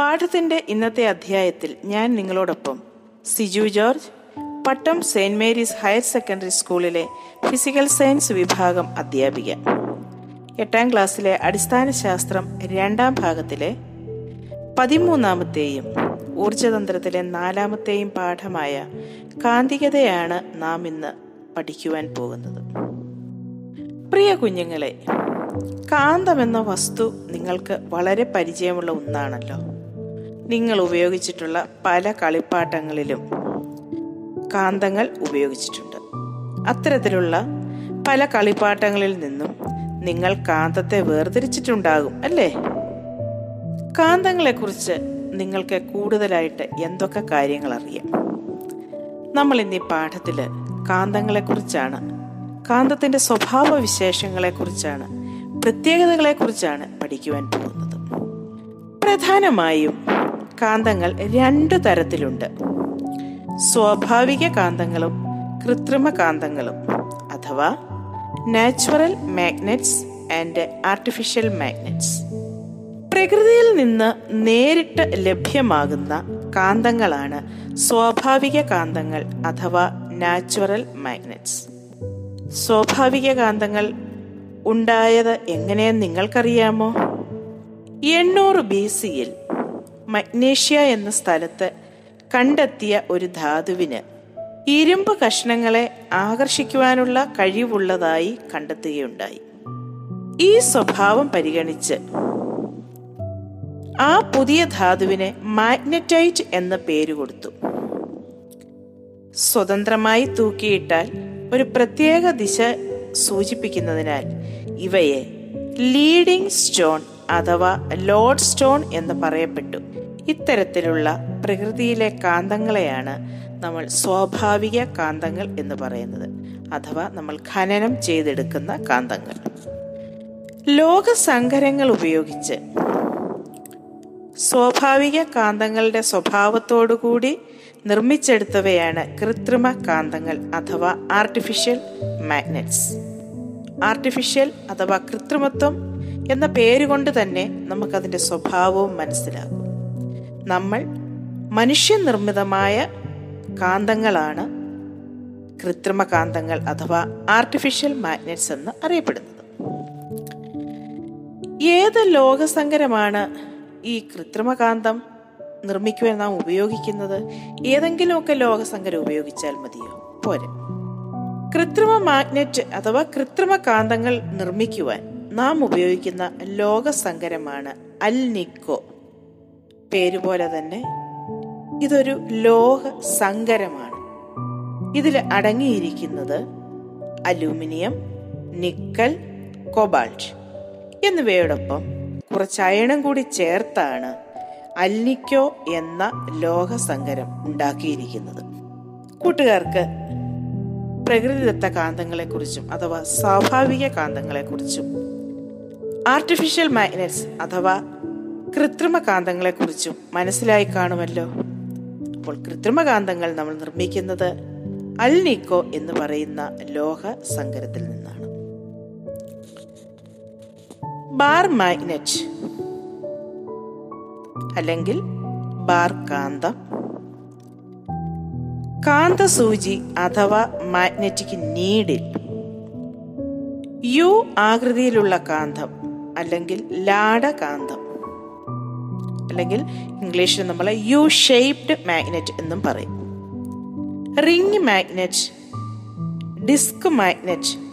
പാഠത്തിന്റെ ഇന്നത്തെ അധ്യായത്തിൽ ഞാൻ നിങ്ങളോടൊപ്പം. Siju George Pattom Saint Mary's Higher Secondary സ്കൂളിലെ ഫിസിക്കൽ സയൻസ് വിഭാഗം അധ്യാപിക. എട്ടാം ക്ലാസ്സിലെ അടിസ്ഥാന ശാസ്ത്രം രണ്ടാം ഭാഗത്തിലെ പതിമൂന്നാമത്തെയും ഊർജതന്ത്രത്തിലെ നാലാമത്തെയും പാഠമായ കാന്തികതയാണ് നാം ഇന്ന് പഠിക്കുവാൻ പോകുന്നത്. പ്രിയ കുഞ്ഞുങ്ങളെ കാന്തമെന്ന വസ്തു നിങ്ങൾക്ക് വളരെ പരിചയമുള്ള ഒന്നാണല്ലോ. നിങ്ങൾ ഉപയോഗിച്ചിട്ടുള്ള പല കളിപ്പാട്ടങ്ങളിലും കാന്തങ്ങൾ ഉപയോഗിച്ചിട്ടുണ്ട്. അത്തരത്തിലുള്ള പല കളിപ്പാട്ടങ്ങളിൽ നിന്നും നിങ്ങൾ കാന്തത്തെ വേർതിരിച്ചിട്ടുണ്ടാകും അല്ലേ? കാന്തങ്ങളെക്കുറിച്ച് നിങ്ങൾക്ക് കൂടുതലായിട്ട് എന്തൊക്കെ കാര്യങ്ങൾ അറിയാം? നമ്മൾ ഇന്ന് ഈ പാഠത്തിൽ കാന്തങ്ങളെക്കുറിച്ചാണ് കാന്തത്തിന്റെ സ്വഭാവ വിശേഷങ്ങളെക്കുറിച്ചാണ് പ്രത്യേകതകളെക്കുറിച്ചാണ് പഠിക്കുവാൻ പോകുന്നത്. പ്രധാനമായും കാന്തങ്ങൾ രണ്ടു തരത്തിലുണ്ട്. സ്വാഭാവിക കാന്തങ്ങളും കൃത്രിമ കാന്തങ്ങളും അഥവാ natural magnets and artificial magnets. പ്രകൃതിയിൽ നിന്ന് നേരിട്ട് ലഭ്യമാകുന്ന കാന്തങ്ങളാണ് സ്വാഭാവിക കാന്തങ്ങൾ അഥവാ നാച്ചുറൽ മാഗ്നറ്റ്സ്. സ്വാഭാവിക കാന്തങ്ങൾ ഉണ്ടായത് എങ്ങനെയെന്ന് നിങ്ങൾക്കറിയാമോ? എണ്ണൂറ് ബി സിയിൽ മഗ്നേഷ്യ എന്ന സ്ഥലത്ത് കണ്ടെത്തിയ ഒരു ധാതുവിന് ഇരുമ്പ് കഷ്ണങ്ങളെ ആകർഷിക്കുവാനുള്ള കഴിവുള്ളതായി കണ്ടെത്തുകയുണ്ടായി. ഈ സ്വഭാവം പരിഗണിച്ച് ആ പുതിയ ധാതുവിനെ മാഗ്നറ്റൈറ്റ് എന്ന പേര് കൊടുത്തു. സ്വതന്ത്രമായി തൂക്കിയിട്ടാൽ ഒരു പ്രത്യേക ദിശ സൂചിപ്പിക്കുന്നതിനാൽ ഇവയെ ലീഡിംഗ് സ്റ്റോൺ അഥവാ ലോഡ് സ്റ്റോൺ എന്ന് പറയപ്പെട്ടു. ഇത്തരത്തിലുള്ള പ്രകൃതിയിലെ കാന്തങ്ങളെയാണ് നമ്മൾ സ്വാഭാവിക കാന്തങ്ങൾ എന്ന് പറയുന്നത്. അഥവാ നമ്മൾ ഖനനം ചെയ്തെടുക്കുന്ന കാന്തങ്ങൾ. ലോകസങ്കരങ്ങൾ ഉപയോഗിച്ച് സ്വാഭാവിക കാന്തങ്ങളുടെ സ്വഭാവത്തോടുകൂടി നിർമ്മിച്ചെടുത്തവയാണ് കൃത്രിമ കാന്തങ്ങൾ അഥവാ ആർട്ടിഫിഷ്യൽ മാഗ്നറ്റ്സ് ആർട്ടിഫിഷ്യൽ അഥവാ കൃത്രിമത്വം എന്ന പേരുകൊണ്ട് തന്നെ നമുക്കതിന്റെ സ്വഭാവവും മനസ്സിലാകും. നമ്മൾ മനുഷ്യനിർമ്മിതമായ കാന്തങ്ങളാണ് കൃത്രിമ കാന്തങ്ങൾ അഥവാ ആർട്ടിഫിഷ്യൽ മാഗ്നറ്റ്സ് എന്ന് അറിയപ്പെടുന്നത്. ഏത് ലോകസങ്കരമാണ് ഈ കൃത്രിമകാന്തം നിർമ്മിക്കുവാൻ നാം ഉപയോഗിക്കുന്നത്? ഏതെങ്കിലുമൊക്കെ ലോകസങ്കരം ഉപയോഗിച്ചാൽ മതിയോ? പോരെ. കൃത്രിമ മാഗ്നറ്റ് അഥവാ കൃത്രിമ കാന്തങ്ങൾ നിർമ്മിക്കുവാൻ നാം ഉപയോഗിക്കുന്ന ലോകസങ്കരമാണ് അൽ നിക്കോ പേരുപോലെ തന്നെ ഇതൊരു ലോഹ സങ്കരമാണ് ഇതിൽ അടങ്ങിയിരിക്കുന്നത് അലൂമിനിയം നിക്കൽ കൊബാൾട്ട് എന്നിവയോടൊപ്പം കുറച്ച് അയണം കൂടി ചേർത്താണ് അൽനിക്കോ എന്ന ലോഹസങ്കരം ഉണ്ടാക്കിയിരിക്കുന്നത്. കൂട്ടുകാർക്ക് പ്രകൃതിദത്ത കാന്തങ്ങളെക്കുറിച്ചും അഥവാ സ്വാഭാവിക കാന്തങ്ങളെക്കുറിച്ചും ആർട്ടിഫിഷ്യൽ മാഗ്നറ്റ്സ് അഥവാ കൃത്രിമ കാന്തങ്ങളെക്കുറിച്ചും മനസ്സിലായി കാണുമല്ലോ. അപ്പോൾ കൃത്രിമ കാന്തങ്ങൾ നമ്മൾ നിർമ്മിക്കുന്നത് അൽനിക്കോ എന്ന് പറയുന്ന ലോഹ സങ്കരത്തിൽ നിന്നാണ്. ബാർ മാഗ്നറ്റ് അല്ലെങ്കിൽ ബാർ കാന്തം കാന്തസൂചി അഥവാ മാഗ്നറ്റിക് നീഡിൽ യു ആകൃതിയിലുള്ള കാന്തം അല്ലെങ്കിൽ ലാടകാന്തം. അല്ലെങ്കിൽ ഇംഗ്ലീഷിൽ നമ്മൾ യു ഷേപ്ഡ് മാഗ്നറ്റ് എന്നും പറയും. റിംഗ് മാഗ്നറ്റ് ഡിസ്ക് മാഗ്നറ്റ്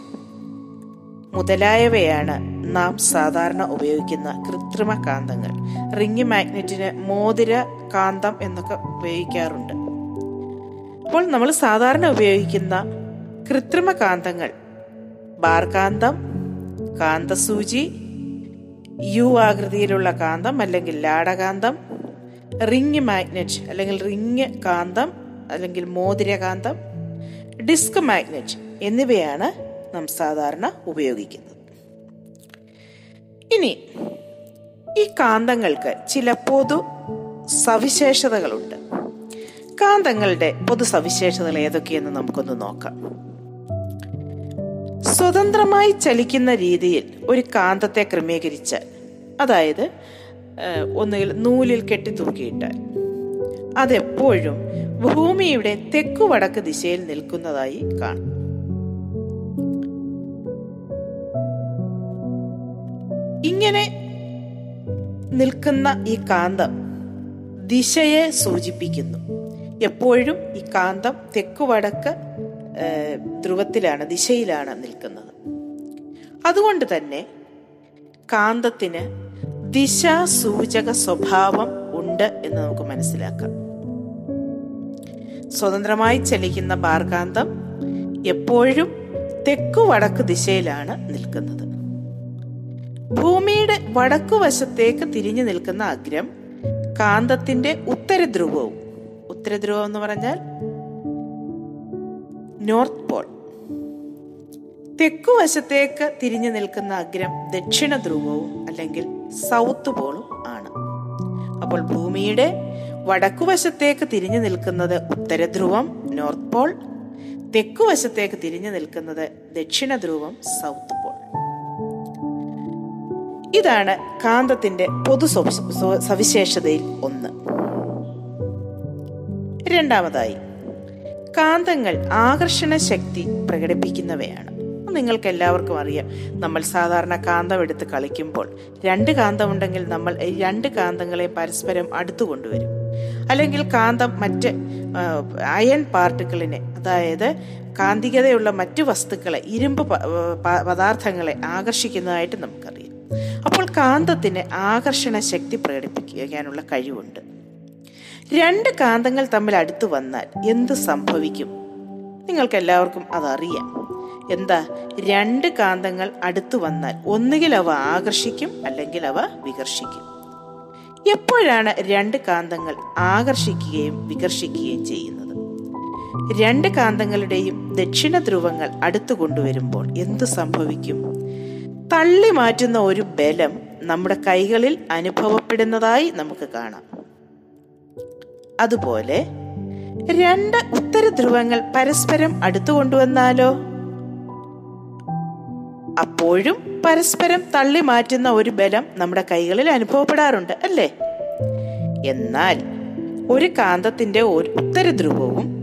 മുതലായവയാണ് നാം സാധാരണ ഉപയോഗിക്കുന്ന കൃത്രിമ കാന്തങ്ങൾ. റിംഗ് മാഗ്നറ്റിന് മോതിര കാന്തം എന്നൊക്കെ ഉപയോഗിക്കാറുണ്ട്. അപ്പോൾ നമ്മൾ സാധാരണ ഉപയോഗിക്കുന്ന കൃത്രിമ കാന്തങ്ങൾ ബാർകാന്തം കാന്തസൂചി യു ആകൃതിയിലുള്ള കാന്തം അല്ലെങ്കിൽ ലാടകാന്തം റിങ് മാഗ്നറ്റ് അല്ലെങ്കിൽ റിങ് കാന്തം അല്ലെങ്കിൽ മോതിരകാന്തം ഡിസ്ക് മാഗ്നറ്റ് എന്നിവയാണ് നാം സാധാരണ ഉപയോഗിക്കുന്നത്. ഇനി ഈ കാന്തങ്ങൾക്ക് ചില പൊതു സവിശേഷതകളുണ്ട്. കാന്തങ്ങളുടെ പൊതു സവിശേഷതകൾ ഏതൊക്കെയെന്ന് നമുക്കൊന്ന് നോക്കാം. സ്വതന്ത്രമായി ചലിക്കുന്ന രീതിയിൽ ഒരു കാന്തത്തെ ക്രമീകരിച്ച് അതായത് ഒന്നുകിൽ നൂലിൽ കെട്ടി തൂക്കിയിട്ടാൽ അതെപ്പോഴും ഭൂമിയുടെ തെക്കു വടക്ക് ദിശയിൽ നിൽക്കുന്നതായി കാണും. ഇങ്ങനെ നിൽക്കുന്ന ഈ കാന്തം ദിശയെ സൂചിപ്പിക്കുന്നു. എപ്പോഴും ഈ കാന്തം തെക്കു വടക്ക് ധ്രുവത്തിലാണ് ദിശയിലാണ് നിൽക്കുന്നത്. അതുകൊണ്ട് തന്നെ കാന്തത്തിന് ദിശാസൂചക സ്വഭാവം ഉണ്ട് എന്ന് നമുക്ക് മനസ്സിലാക്കാം. സ്വതന്ത്രമായി ചലിക്കുന്ന ബാർകാന്തം എപ്പോഴും തെക്കു വടക്ക് ദിശയിലാണ് നിൽക്കുന്നത്. ഭൂമിയുടെ വടക്കു വശത്തേക്ക് തിരിഞ്ഞു നിൽക്കുന്ന അഗ്രം കാന്തത്തിന്റെ ഉത്തരധ്രുവവും. ഉത്തരധ്രുവം എന്ന് പറഞ്ഞാൽ നോർത്ത് പോൾ. തെക്കു വശത്തേക്ക് തിരിഞ്ഞു നിൽക്കുന്ന അഗ്രം ദക്ഷിണ ധ്രുവവും അല്ലെങ്കിൽ സൗത്ത് പോളും ആണ്. അപ്പോൾ ഭൂമിയുടെ വടക്കുവശത്തേക്ക് തിരിഞ്ഞു നിൽക്കുന്നത് ഉത്തരധ്രുവം നോർത്ത് പോൾ. തെക്കുവശത്തേക്ക് തിരിഞ്ഞു നിൽക്കുന്നത് ദക്ഷിണ ധ്രുവം സൗത്ത് പോൾ. ഇതാണ് കാന്തത്തിന്റെ പൊതു സ്വ- സ്വ- സവിശേഷതയിൽ ഒന്ന്. രണ്ടാമതായി കാന്തങ്ങൾ ആകർഷണ ശക്തി പ്രകടിപ്പിക്കുന്നവയാണ്. നിങ്ങൾക്ക് എല്ലാവർക്കും അറിയാം നമ്മൾ സാധാരണ കാന്തം എടുത്ത് കളിക്കുമ്പോൾ രണ്ട് കാന്തമുണ്ടെങ്കിൽ നമ്മൾ രണ്ട് കാന്തങ്ങളെ പരസ്പരം അടുത്തു കൊണ്ടുവരും. അല്ലെങ്കിൽ കാന്തം മറ്റ് അയൺ പാർട്ടിക്കിളിനെ അതായത് കാന്തികതയുള്ള മറ്റു വസ്തുക്കളെ ഇരുമ്പ് പദാർത്ഥങ്ങളെ ആകർഷിക്കുന്നതായിട്ട് നമുക്കറിയാം. അപ്പോൾ കാന്തത്തിന് ആകർഷണ ശക്തി പ്രകടിപ്പിക്കാനുള്ള കഴിവുണ്ട്. രണ്ട് കാന്തങ്ങൾ തമ്മിൽ അടുത്ത് വന്നാൽ എന്ത് സംഭവിക്കും? നിങ്ങൾക്ക് എല്ലാവർക്കും അതറിയാം. എന്താ രണ്ട് കാന്തങ്ങൾ അടുത്ത് വന്നാൽ ഒന്നുകിൽ അവ ആകർഷിക്കും അല്ലെങ്കിൽ അവ വികർഷിക്കും. എപ്പോഴാണ് രണ്ട് കാന്തങ്ങൾ ആകർഷിക്കുകയും വികർഷിക്കുകയും ചെയ്യുന്നത്? രണ്ട് കാന്തങ്ങളുടെയും ദക്ഷിണ ധ്രുവങ്ങൾ അടുത്തു കൊണ്ടുവരുമ്പോൾ എന്ത് സംഭവിക്കും? തള്ളി മാറ്റുന്ന ഒരു ബലം നമ്മുടെ കൈകളിൽ അനുഭവപ്പെടുന്നതായി നമുക്ക് കാണാം. അതുപോലെ രണ്ട് ഉത്തര ധ്രുവങ്ങൾ പരസ്പരം അടുത്തു കൊണ്ടുവന്നാലോ? അപ്പോഴും പരസ്പരം തള്ളി മാറ്റുന്ന ഒരു ബലം നമ്മുടെ കൈകളിൽ അനുഭവപ്പെടാറുണ്ട് അല്ലേ? എന്നാൽ ഒരു കാന്തത്തിന്റെ ഒരു ഉത്തര ധ്രുവവും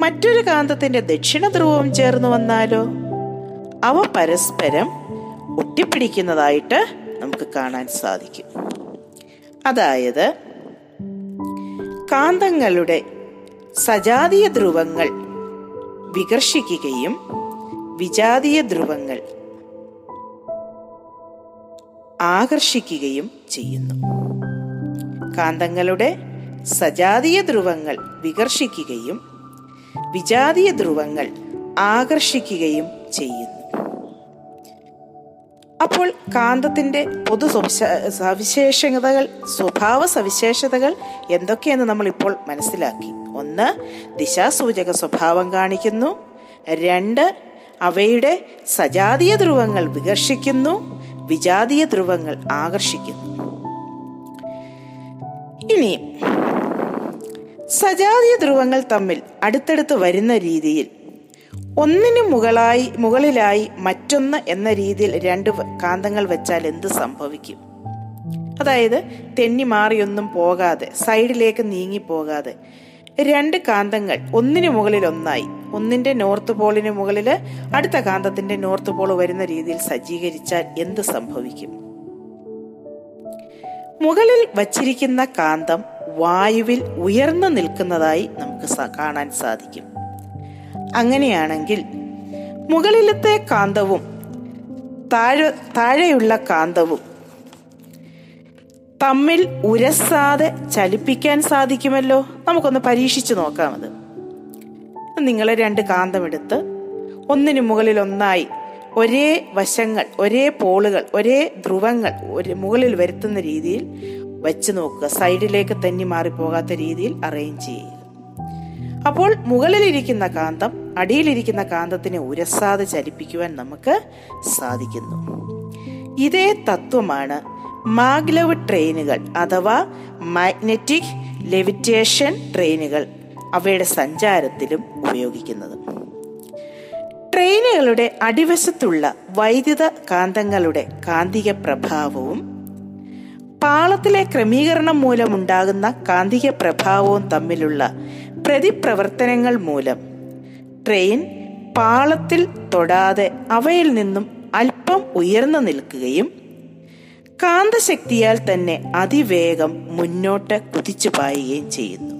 മറ്റൊരു കാന്തത്തിന്റെ ദക്ഷിണ ധ്രുവവും ചേർന്ന് വന്നാലോ? അവ പരസ്പരം ഒട്ടിപ്പിടിക്കുന്നതായിട്ട് നമുക്ക് കാണാൻ സാധിക്കും. അതായത് കാന്തങ്ങളുടെ സജാതീയ ധ്രുവങ്ങൾ വികർഷിക്കുകയും വിജാതീയ ധ്രുവങ്ങൾ ആകർഷിക്കുകയും ചെയ്യുന്നു. കാന്തങ്ങളുടെ സജാതീയ ധ്രുവങ്ങൾ വികർഷിക്കുകയും വിജാതീയ ധ്രുവങ്ങൾ ആകർഷിക്കുകയും ചെയ്യുന്നു. അപ്പോൾ കാന്തത്തിന്റെ പൊതു സവിശേഷതകൾ സ്വഭാവ സവിശേഷതകൾ എന്തൊക്കെയെന്ന് നമ്മൾ ഇപ്പോൾ മനസ്സിലാക്കി. ഒന്ന് ദിശാസൂചക സ്വഭാവം കാണിക്കുന്നു. രണ്ട് അവയുടെ സജാതീയ ധ്രുവങ്ങൾ വികർഷിക്കുന്നു. വിജാതീയ ധ്രുവങ്ങൾ ആകർഷിക്കുന്നു. ഇനി സജാതീയ ധ്രുവങ്ങൾ തമ്മിൽ അടുത്തടുത്ത് വരുന്ന രീതിയിൽ ഒന്നിനു മുകളായി മുകളിലായി മറ്റൊന്ന് എന്ന രീതിയിൽ രണ്ട് കാന്തങ്ങൾ വെച്ചാൽ എന്ത് സംഭവിക്കും? അതായത് തെന്നി മാറിയൊന്നും പോകാതെ സൈഡിലേക്ക് നീങ്ങി പോകാതെ. രണ്ട് കാന്തങ്ങൾ ഒന്നിനു മുകളിൽ ഒന്നായി. ഒന്നിന്റെ നോർത്ത് പോളിന് മുകളിൽ അടുത്ത കാന്തത്തിന്റെ നോർത്ത് പോൾ വരുന്ന രീതിയിൽ സജ്ജീകരിച്ചാൽ എന്ത് സംഭവിക്കും? മുകളിൽ വച്ചിരിക്കുന്ന കാന്തം വായുവിൽ ഉയർന്നു നിൽക്കുന്നതായി നമുക്ക് കാണാൻ സാധിക്കും. അങ്ങനെയാണെങ്കിൽ മുകളിലത്തെ കാന്തവും താഴെ താഴെയുള്ള കാന്തവും തമ്മിൽ ഉരസാതെ ചലിപ്പിക്കാൻ സാധിക്കുമല്ലോ? നമുക്കൊന്ന് പരീക്ഷിച്ചു നോക്കാം അത്. നിങ്ങൾ രണ്ട് കാന്തമെടുത്ത് ഒന്നിന് മുകളിൽ ഒന്നായി ഒരേ വശങ്ങൾ ഒരേ പോളുകൾ ഒരേ ധ്രുവങ്ങൾ ഒരു മുകളിൽ വരുത്തുന്ന രീതിയിൽ വെച്ച് നോക്കുക. സൈഡിലേക്ക് തന്നെ മാറിപ്പോകാത്ത രീതിയിൽ അറേഞ്ച് ചെയ്യുക. അപ്പോൾ മുകളിലിരിക്കുന്ന കാന്തം അടിയിലിരിക്കുന്ന കാന്തത്തിനെ ഉരസാതെ ചലിപ്പിക്കുവാൻ നമുക്ക് സാധിക്കുന്നു. ഇതേ തത്വമാണ് മാഗ്ലവ് ട്രെയിനുകൾ അഥവാ മാഗ്നറ്റിക് ലെവിറ്റേഷൻ ട്രെയിനുകൾ അവയുടെ സഞ്ചാരത്തിലും ഉപയോഗിക്കുന്നത്. ട്രെയിനുകളുടെ അടിവശത്തുള്ള വൈദ്യുത കാന്തങ്ങളുടെ കാന്തിക പ്രഭാവവും പാളത്തിലെ ക്രമീകരണം മൂലമുണ്ടാകുന്ന കാന്തിക പ്രഭാവവും തമ്മിലുള്ള പ്രതിപ്രവർത്തനങ്ങൾ മൂലം. ട്രെയിൻ പാളത്തിൽ തൊടാതെ അവയിൽ നിന്നും അല്പം ഉയർന്നു നിൽക്കുകയും കാന്തശക്തിയാൽ തന്നെ അതിവേഗം മുന്നോട്ട് കുതിച്ചു പായുകയും ചെയ്യുന്നു.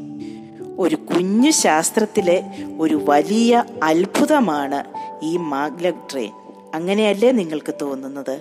ഒരു കുഞ്ഞു ശാസ്ത്രത്തിലെ ഒരു വലിയ അത്ഭുതമാണ് ഈ മാഗ്ലക് ട്രെയിൻ. അങ്ങനെയല്ലേ നിങ്ങൾക്ക് തോന്നുന്നത്?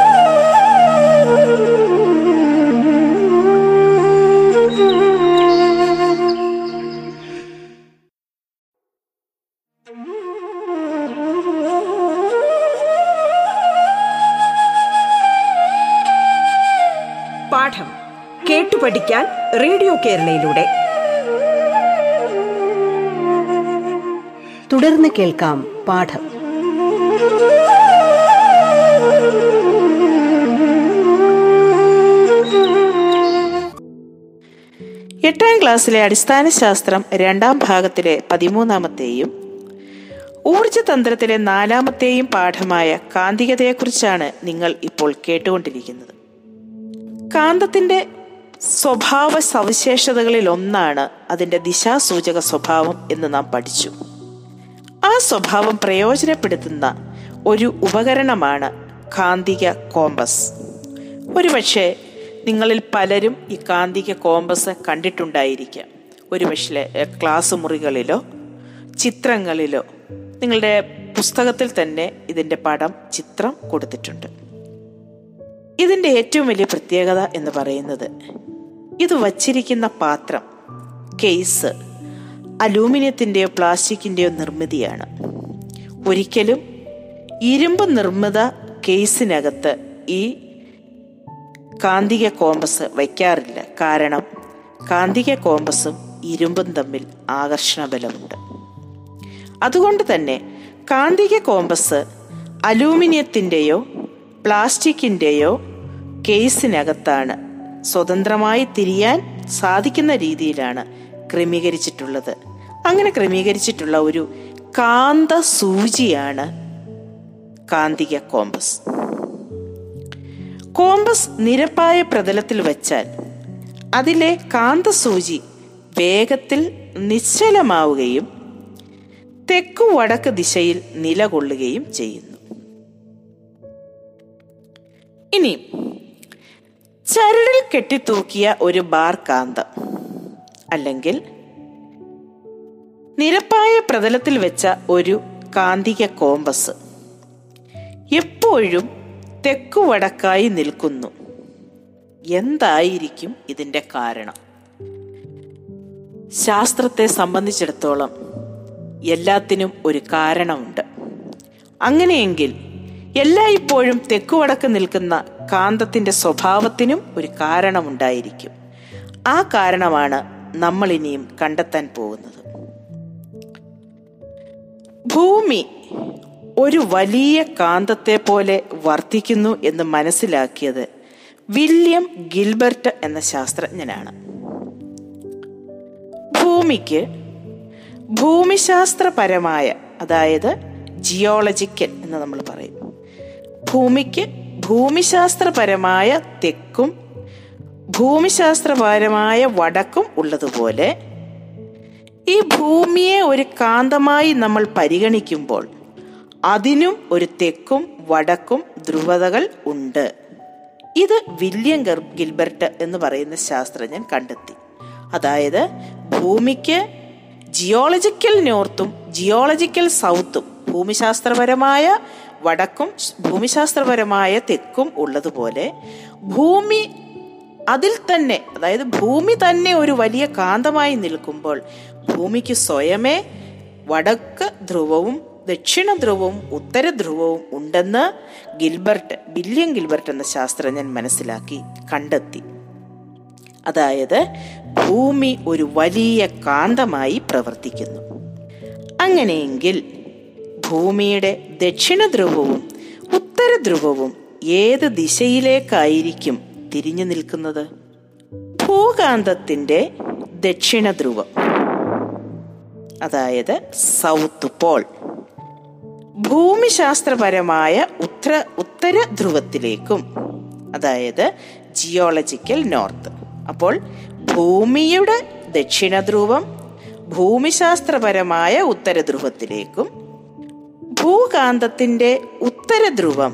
കേരളയിലൂടെ. തുടർന്ന് കേൾക്കാം പാഠം. എട്ടാം ക്ലാസ്സിലെ അടിസ്ഥാന ശാസ്ത്രം രണ്ടാം ഭാഗത്തിലെ പതിമൂന്നാമത്തെയും ഊർജതന്ത്രത്തിലെ നാലാമത്തെയും പാഠമായ കാന്തികതയെക്കുറിച്ചാണ് നിങ്ങൾ ഇപ്പോൾ കേട്ടുകൊണ്ടിരിക്കുന്നത്. കാന്തത്തിന്റെ സ്വഭാവ സവിശേഷതകളിൽ ഒന്നാണ് അതിന്റെ ദിശാസൂചക സ്വഭാവം എന്ന് നാം പഠിച്ചു. ആ സ്വഭാവം പ്രയോജനപ്പെടുത്തുന്ന ഒരു ഉപകരണമാണ് കാന്തിക കോമ്പസ്. ഒരുപക്ഷെ നിങ്ങളിൽ പലരും ഈ കാന്തിക കോമ്പസ് കണ്ടിട്ടുണ്ടായിരിക്കാം. ഒരുപക്ഷെ ക്ലാസ് മുറികളിലോ ചിത്രങ്ങളിലോ. നിങ്ങളുടെ പുസ്തകത്തിൽ തന്നെ ഇതിന്റെ പടം ചിത്രം കൊടുത്തിട്ടുണ്ട്. ഇതിന്റെ ഏറ്റവും വലിയ പ്രത്യേകത എന്ന് പറയുന്നത് ഇത് വച്ചിരിക്കുന്ന പാത്രം കേസ് അലൂമിനിയത്തിന്റെയോ പ്ലാസ്റ്റിക്കിന്റെയോ നിർമ്മിതിയാണ്. ഒരിക്കലും ഇരുമ്പ് നിർമ്മിത കേസിനകത്ത് ഈ കാന്തിക കോമ്പസ് വയ്ക്കാറില്ല. കാരണം കാന്തിക കോമ്പസും ഇരുമ്പും തമ്മിൽ ആകർഷണ ബലമുണ്ട് അതുകൊണ്ട് തന്നെ കാന്തിക കോമ്പസ് അലൂമിനിയത്തിന്റെയോ പ്ലാസ്റ്റിക്കിന്റെയോ കേസിനകത്താണ് സ്വതന്ത്രമായി തിരിയാൻ സാധിക്കുന്ന രീതിയിലാണ് ക്രമീകരിച്ചിട്ടുള്ളത്. അങ്ങനെ ക്രമീകരിച്ചിട്ടുള്ള ഒരു കാന്ത സൂചിയാണ് കാന്തിക കോമ്പസ്. കോമ്പസ് നിരപ്പായ പ്രതലത്തിൽ വച്ചാൽ അതിലെ കാന്ത സൂചി വേഗത്തിൽ നിശ്ചലമാവുകയും തെക്കു വടക്ക് ദിശയിൽ നിലകൊള്ളുകയും ചെയ്യുന്നു. ഇനി ചരടിൽ കെട്ടിത്തൂക്കിയ ഒരു ബാർ കാന്തം. അല്ലെങ്കിൽ നിരപ്പായ പ്രതലത്തിൽ വെച്ച ഒരു കാന്തിക കോമ്പസ്. എപ്പോഴും തെക്കു വടക്കായി നിൽക്കുന്നു. എന്തായിരിക്കും ഇതിന്റെ കാരണം? ശാസ്ത്രത്തെ സംബന്ധിച്ചിടത്തോളം എല്ലാത്തിനും ഒരു കാരണമുണ്ട്. അങ്ങനെയെങ്കിൽ എല്ലായ്പ്പോഴും തെക്കുവടക്ക് നിൽക്കുന്ന കാന്തത്തിന്റെ സ്വഭാവത്തിനും ഒരു കാരണമുണ്ടായിരിക്കും. ആ കാരണമാണ് നമ്മൾ ഇനിയും കണ്ടെത്താൻ പോകുന്നത്. ഭൂമി ഒരു വലിയ കാന്തത്തെ പോലെ വർത്തിക്കുന്നു എന്ന് മനസ്സിലാക്കിയത് വില്യം ഗിൽബർട്ട് എന്ന ശാസ്ത്രജ്ഞനാണ്. ഭൂമിക്ക് ഭൂമിശാസ്ത്രപരമായ അതായത് ജിയോളജിക്കൽ എന്ന് നമ്മൾ പറയും. ഭൂമിക്ക് ഭൂമിശാസ്ത്രപരമായ തെക്കും ഭൂമിശാസ്ത്രപരമായ വടക്കും ഉള്ളതുപോലെ ഈ ഭൂമിയെ ഒരു കാന്തമായി നമ്മൾ പരിഗണിക്കുമ്പോൾ അതിനും ഒരു തെക്കും വടക്കും ധ്രുവതകൾ ഉണ്ട്. ഇത് വില്യം ഗിൽബർട്ട് എന്ന് പറയുന്ന ശാസ്ത്രജ്ഞൻ കണ്ടെത്തി. അതായത് ഭൂമിക്ക് ജിയോളജിക്കൽ നോർത്തും ജിയോളജിക്കൽ സൗത്തും ഭൂമിശാസ്ത്രപരമായ വടക്കും ഭൂമിശാസ്ത്രപരമായ തെക്കും ഉള്ളതുപോലെ ഭൂമി അതിൽ തന്നെ അതായത് ഭൂമി തന്നെ ഒരു വലിയ കാന്തമായി നിൽക്കുമ്പോൾ ഭൂമിക്ക് സ്വയമേ വടക്ക് ധ്രുവവും ദക്ഷിണ ധ്രുവവും ഉത്തര ധ്രുവവും ഉണ്ടെന്ന് ഗിൽബർട്ട് വില്യം ഗിൽബർട്ട് എന്ന ശാസ്ത്രജ്ഞൻ മനസ്സിലാക്കി കണ്ടെത്തി. അതായത് ഭൂമി ഒരു വലിയ കാന്തമായി പ്രവർത്തിക്കുന്നു. അങ്ങനെയെങ്കിൽ ഭൂമിയുടെ ദക്ഷിണ ധ്രുവവും ഉത്തര ധ്രുവവും ഏത് ദിശയിലേക്കായിരിക്കും തിരിഞ്ഞു നിൽക്കുന്നത്? ഭൂകാന്തത്തിന്റെ ദക്ഷിണ ധ്രുവം അതായത് സൗത്ത് പോൾ. ഭൂമിശാസ്ത്രപരമായ ഉത്തര ഉത്തര ധ്രുവത്തിലേക്കും അതായത് ജിയോളജിക്കൽ നോർത്ത്. അപ്പോൾ ഭൂമിയുടെ ദക്ഷിണ ധ്രുവം ഭൂമിശാസ്ത്രപരമായ ഉത്തര ധ്രുവത്തിലേക്കും ഭൂകാന്തത്തിന്റെ ഉത്തരധ്രുവം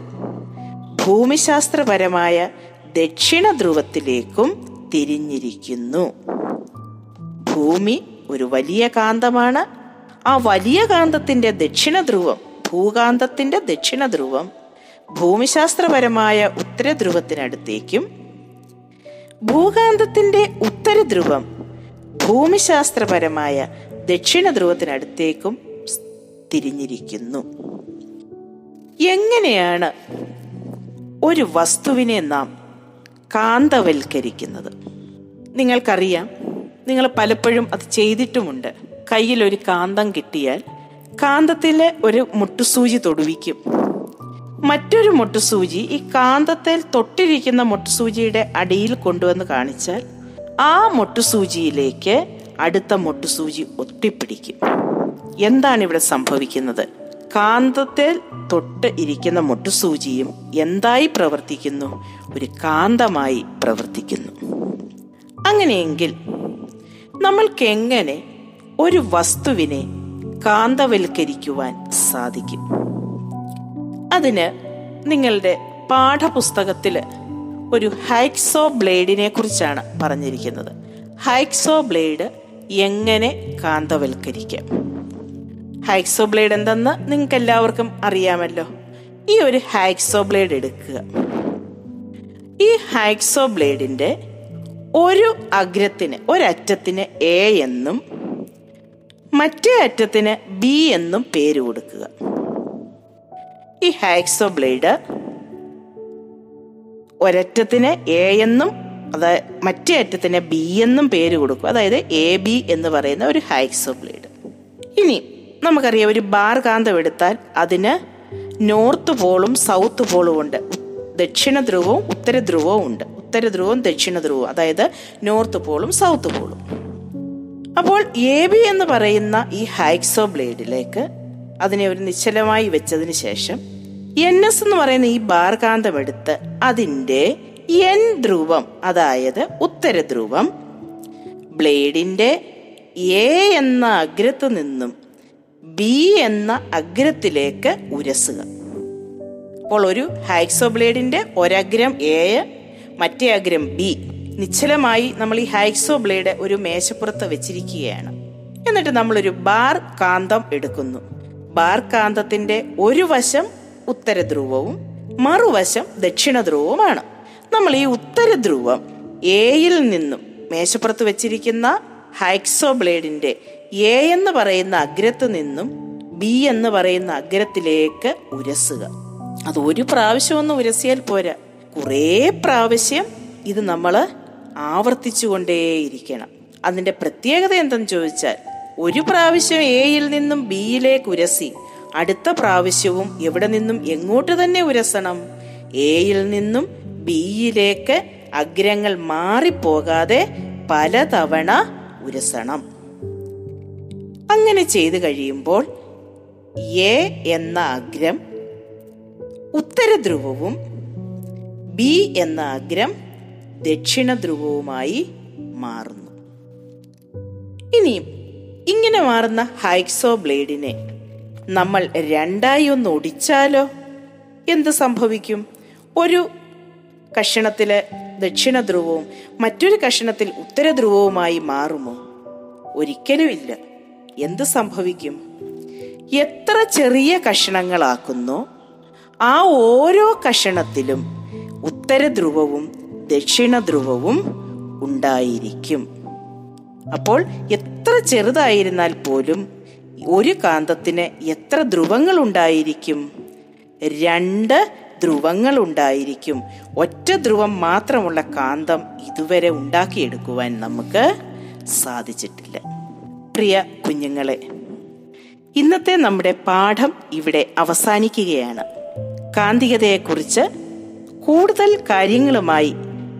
ഭൂമിശാസ്ത്രപരമായ ദക്ഷിണ ധ്രുവത്തിലേക്കും തിരിഞ്ഞിരിക്കുന്നു. ഭൂമി ഒരു വലിയ കാന്തമാണ്. ആ വലിയ കാന്തത്തിന്റെ ദക്ഷിണ ധ്രുവം ഭൂകാന്തത്തിന്റെ ദക്ഷിണ ധ്രുവം ഭൂമിശാസ്ത്രപരമായ ഉത്തര ധ്രുവത്തിനടുത്തേക്കും ഭൂകാന്തത്തിന്റെ ഭൂമിശാസ്ത്രപരമായ ദക്ഷിണ ധ്രുവത്തിനടുത്തേക്കും തിരിഞ്ഞിരിക്കുന്നു. എങ്ങനെയാണ് ഒരു വസ്തുവിനെ നാം കാന്തവൽക്കരിക്കുന്നത്? നിങ്ങൾക്കറിയാം നിങ്ങൾ പലപ്പോഴും അത് ചെയ്തിട്ടുമുണ്ട്. കയ്യിൽ ഒരു കാന്തം കിട്ടിയാൽ കാന്തത്തിൽ ഒരു മുട്ടുസൂചി തൊടുവിക്കും. മറ്റൊരു മുട്ടുസൂചി ഈ കാന്തത്തിൽ തൊട്ടിരിക്കുന്ന മുട്ടുസൂചിയുടെ അടിയിൽ കൊണ്ടുവന്ന് കാണിച്ചാൽ ആ മുട്ടുസൂചിയിലേക്ക് അടുത്ത മുട്ടുസൂചി ഒട്ടിപ്പിടിക്കും. എന്താണ് ഇവിടെ സംഭവിക്കുന്നത്? കാന്തത്തിൽ തൊട്ട് ഇരിക്കുന്ന മുട്ടുസൂചിയും എന്തായി പ്രവർത്തിക്കുന്നു? ഒരു കാന്തമായി പ്രവർത്തിക്കുന്നു. അങ്ങനെയെങ്കിൽ നമ്മൾക്ക് എങ്ങനെ ഒരു വസ്തുവിനെ കാന്തവൽക്കരിക്കുവാൻ സാധിക്കും? അതിന് നിങ്ങളുടെ പാഠപുസ്തകത്തിൽ ഒരു ഹൈക്സോ ബ്ലേഡിനെ കുറിച്ചാണ് പറഞ്ഞിരിക്കുന്നത്. ഹൈക്സോ ബ്ലേഡ് എങ്ങനെ കാന്തവൽക്കരിക്കാം? ഹൈക്സോ ബ്ലേഡ് എന്തെന്ന് നിങ്ങൾക്ക് എല്ലാവർക്കും അറിയാമല്ലോ. ഈ ഒരു ഹാക്സോ ബ്ലേഡ് എടുക്കുക. ഈ ഹാക്സോ ബ്ലേഡിന്റെ ഒരു അഗ്രത്തിന് ഒരറ്റത്തിന് എ എന്നും മറ്റേ അറ്റത്തിന് ബി എന്നും പേര് കൊടുക്കുക. ഈ ഹാക്സോ ബ്ലേഡ് ഒരറ്റത്തിന് എ എന്നും അതായത് മറ്റേ അറ്റത്തിന് ബി എന്നും പേര് കൊടുക്കുക. അതായത് എ ബി എന്ന് പറയുന്ന ഒരു ഹാക്സോ ബ്ലേഡ് ഇനി നമുക്കറിയാം ഒരു ബാർ കാന്തം എടുത്താൽ അതിന് നോർത്ത് പോളും സൗത്ത് പോളും ഉണ്ട്. ദക്ഷിണ ധ്രുവവും ഉത്തര ധ്രുവവും ഉണ്ട്. ഉത്തര ധ്രുവവും ദക്ഷിണ ധ്രുവവും അതായത് നോർത്ത് പോളും സൗത്ത് പോളും. അപ്പോൾ എ ബി എന്ന് പറയുന്ന ഈ ഹൈക്സോ ബ്ലേഡിലേക്ക് അതിനെ ഒരു നിശ്ചലമായി വെച്ചതിന് ശേഷം എൻ എസ് എന്ന് പറയുന്ന ഈ ബാർ കാന്തം എടുത്ത് അതിന്റെ എൻ ധ്രുവം അതായത് ഉത്തര ധ്രുവം ബ്ലേഡിന്റെ എ എന്ന അഗ്രത്ത് നിന്നും ബി എന്ന അഗ്രത്തിലേക്ക് ഉരസുക. അപ്പോൾ ഒരു ഹൈക്സോ ബ്ലേഡിന്റെ ഒരഗ്രം എ മറ്റേ അഗ്രം ബി നിശ്ചലമായി നമ്മൾ ഈ ഹൈക്സോ ബ്ലേഡ് ഒരു മേശപ്പുറത്ത് വെച്ചിരിക്കുകയാണ്. എന്നിട്ട് നമ്മളൊരു ബാർ കാന്തം എടുക്കുന്നു. ബാർ കാന്തത്തിന്റെ ഒരു വശം ഉത്തര ധ്രുവവും മറുവശം ദക്ഷിണ ധ്രുവവുമാണ്. നമ്മൾ ഈ ഉത്തര ധ്രുവം എയിൽ നിന്നും മേശപ്പുറത്ത് വെച്ചിരിക്കുന്ന ഹൈക്സോ ബ്ലേഡിന്റെ എ എന്ന് പറയുന്ന അഗ്രത്ത് നിന്നും ബി എന്ന് പറയുന്ന അഗ്രത്തിലേക്ക് ഉരസുക. അത് ഒരു പ്രാവശ്യം ഒന്ന് ഉരസിയാൽ പോരാ. കുറേ പ്രാവശ്യം ഇത് നമ്മൾ ആവർത്തിച്ചുകൊണ്ടേയിരിക്കണം. അതിന്റെ പ്രത്യേകത എന്തെന്ന് ചോദിച്ചാൽ ഒരു പ്രാവശ്യം എയിൽ നിന്നും ബിയിലേക്ക് ഉരസി അടുത്ത പ്രാവശ്യവും എവിടെ നിന്നും എങ്ങോട്ട് തന്നെ ഉരസണം? എയിൽ നിന്നും ബിയിലേക്ക് അഗ്രങ്ങൾ മാറിപ്പോകാതെ പലതവണ ഉരസണം. അങ്ങനെ ചെയ്തു കഴിയുമ്പോൾ എ എന്ന അഗ്രം ഉത്തരധ്രുവവും ബി എന്ന അഗ്രം ദക്ഷിണ ധ്രുവവുമായി മാറുന്നു. ഇനിയും ഇങ്ങനെ മാറുന്ന ഹൈക്സോ ബ്ലേഡിനെ നമ്മൾ രണ്ടായി ഒന്ന് ഒടിച്ചാലോ? എന്ത് സംഭവിക്കും? ഒരു കഷണത്തിൽ ദക്ഷിണ ധ്രുവവും മറ്റൊരു കഷണത്തിൽ ഉത്തരധ്രുവവുമായി മാറുമോ? ഒരിക്കലുമില്ല. എന്ത് സംഭവിക്കും? എത്ര ചെറിയ കഷണങ്ങളാക്കുന്നോ? ആ ഓരോ കഷണത്തിലും ഉത്തര ധ്രുവവും ദക്ഷിണ ധ്രുവവും ഉണ്ടായിരിക്കും. അപ്പോൾ എത്ര ചെറുതായിരുന്നാൽ പോലും ഒരു കാന്തത്തിന് എത്ര ധ്രുവങ്ങൾ ഉണ്ടായിരിക്കും രണ്ട് ധ്രുവങ്ങൾ ഉണ്ടായിരിക്കും ഒറ്റ ധ്രുവം മാത്രമുള്ള കാന്തം ഇതുവരെ ഉണ്ടാക്കിയെടുക്കുവാൻ നമുക്ക് സാധിച്ചിട്ടില്ല. പ്രിയ കുഞ്ഞുങ്ങളെ ഇന്നത്തെ നമ്മുടെ പാഠം ഇവിടെ അവസാനിക്കുകയാണ്. കാന്തികതയെക്കുറിച്ച് കൂടുതൽ കാര്യങ്ങളുമായി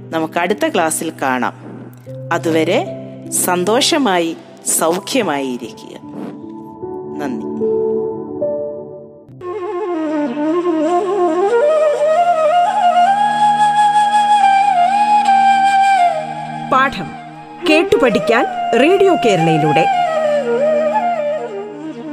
നമുക്ക് അടുത്ത ക്ലാസ്സിൽ കാണാം. അതുവരെ സന്തോഷമായി സൗഖ്യമായി ഇരിക്കുക നന്ദി. പാഠം കേട്ടു പഠിക്കാൻ റേഡിയോ കേരളയിലൂടെ.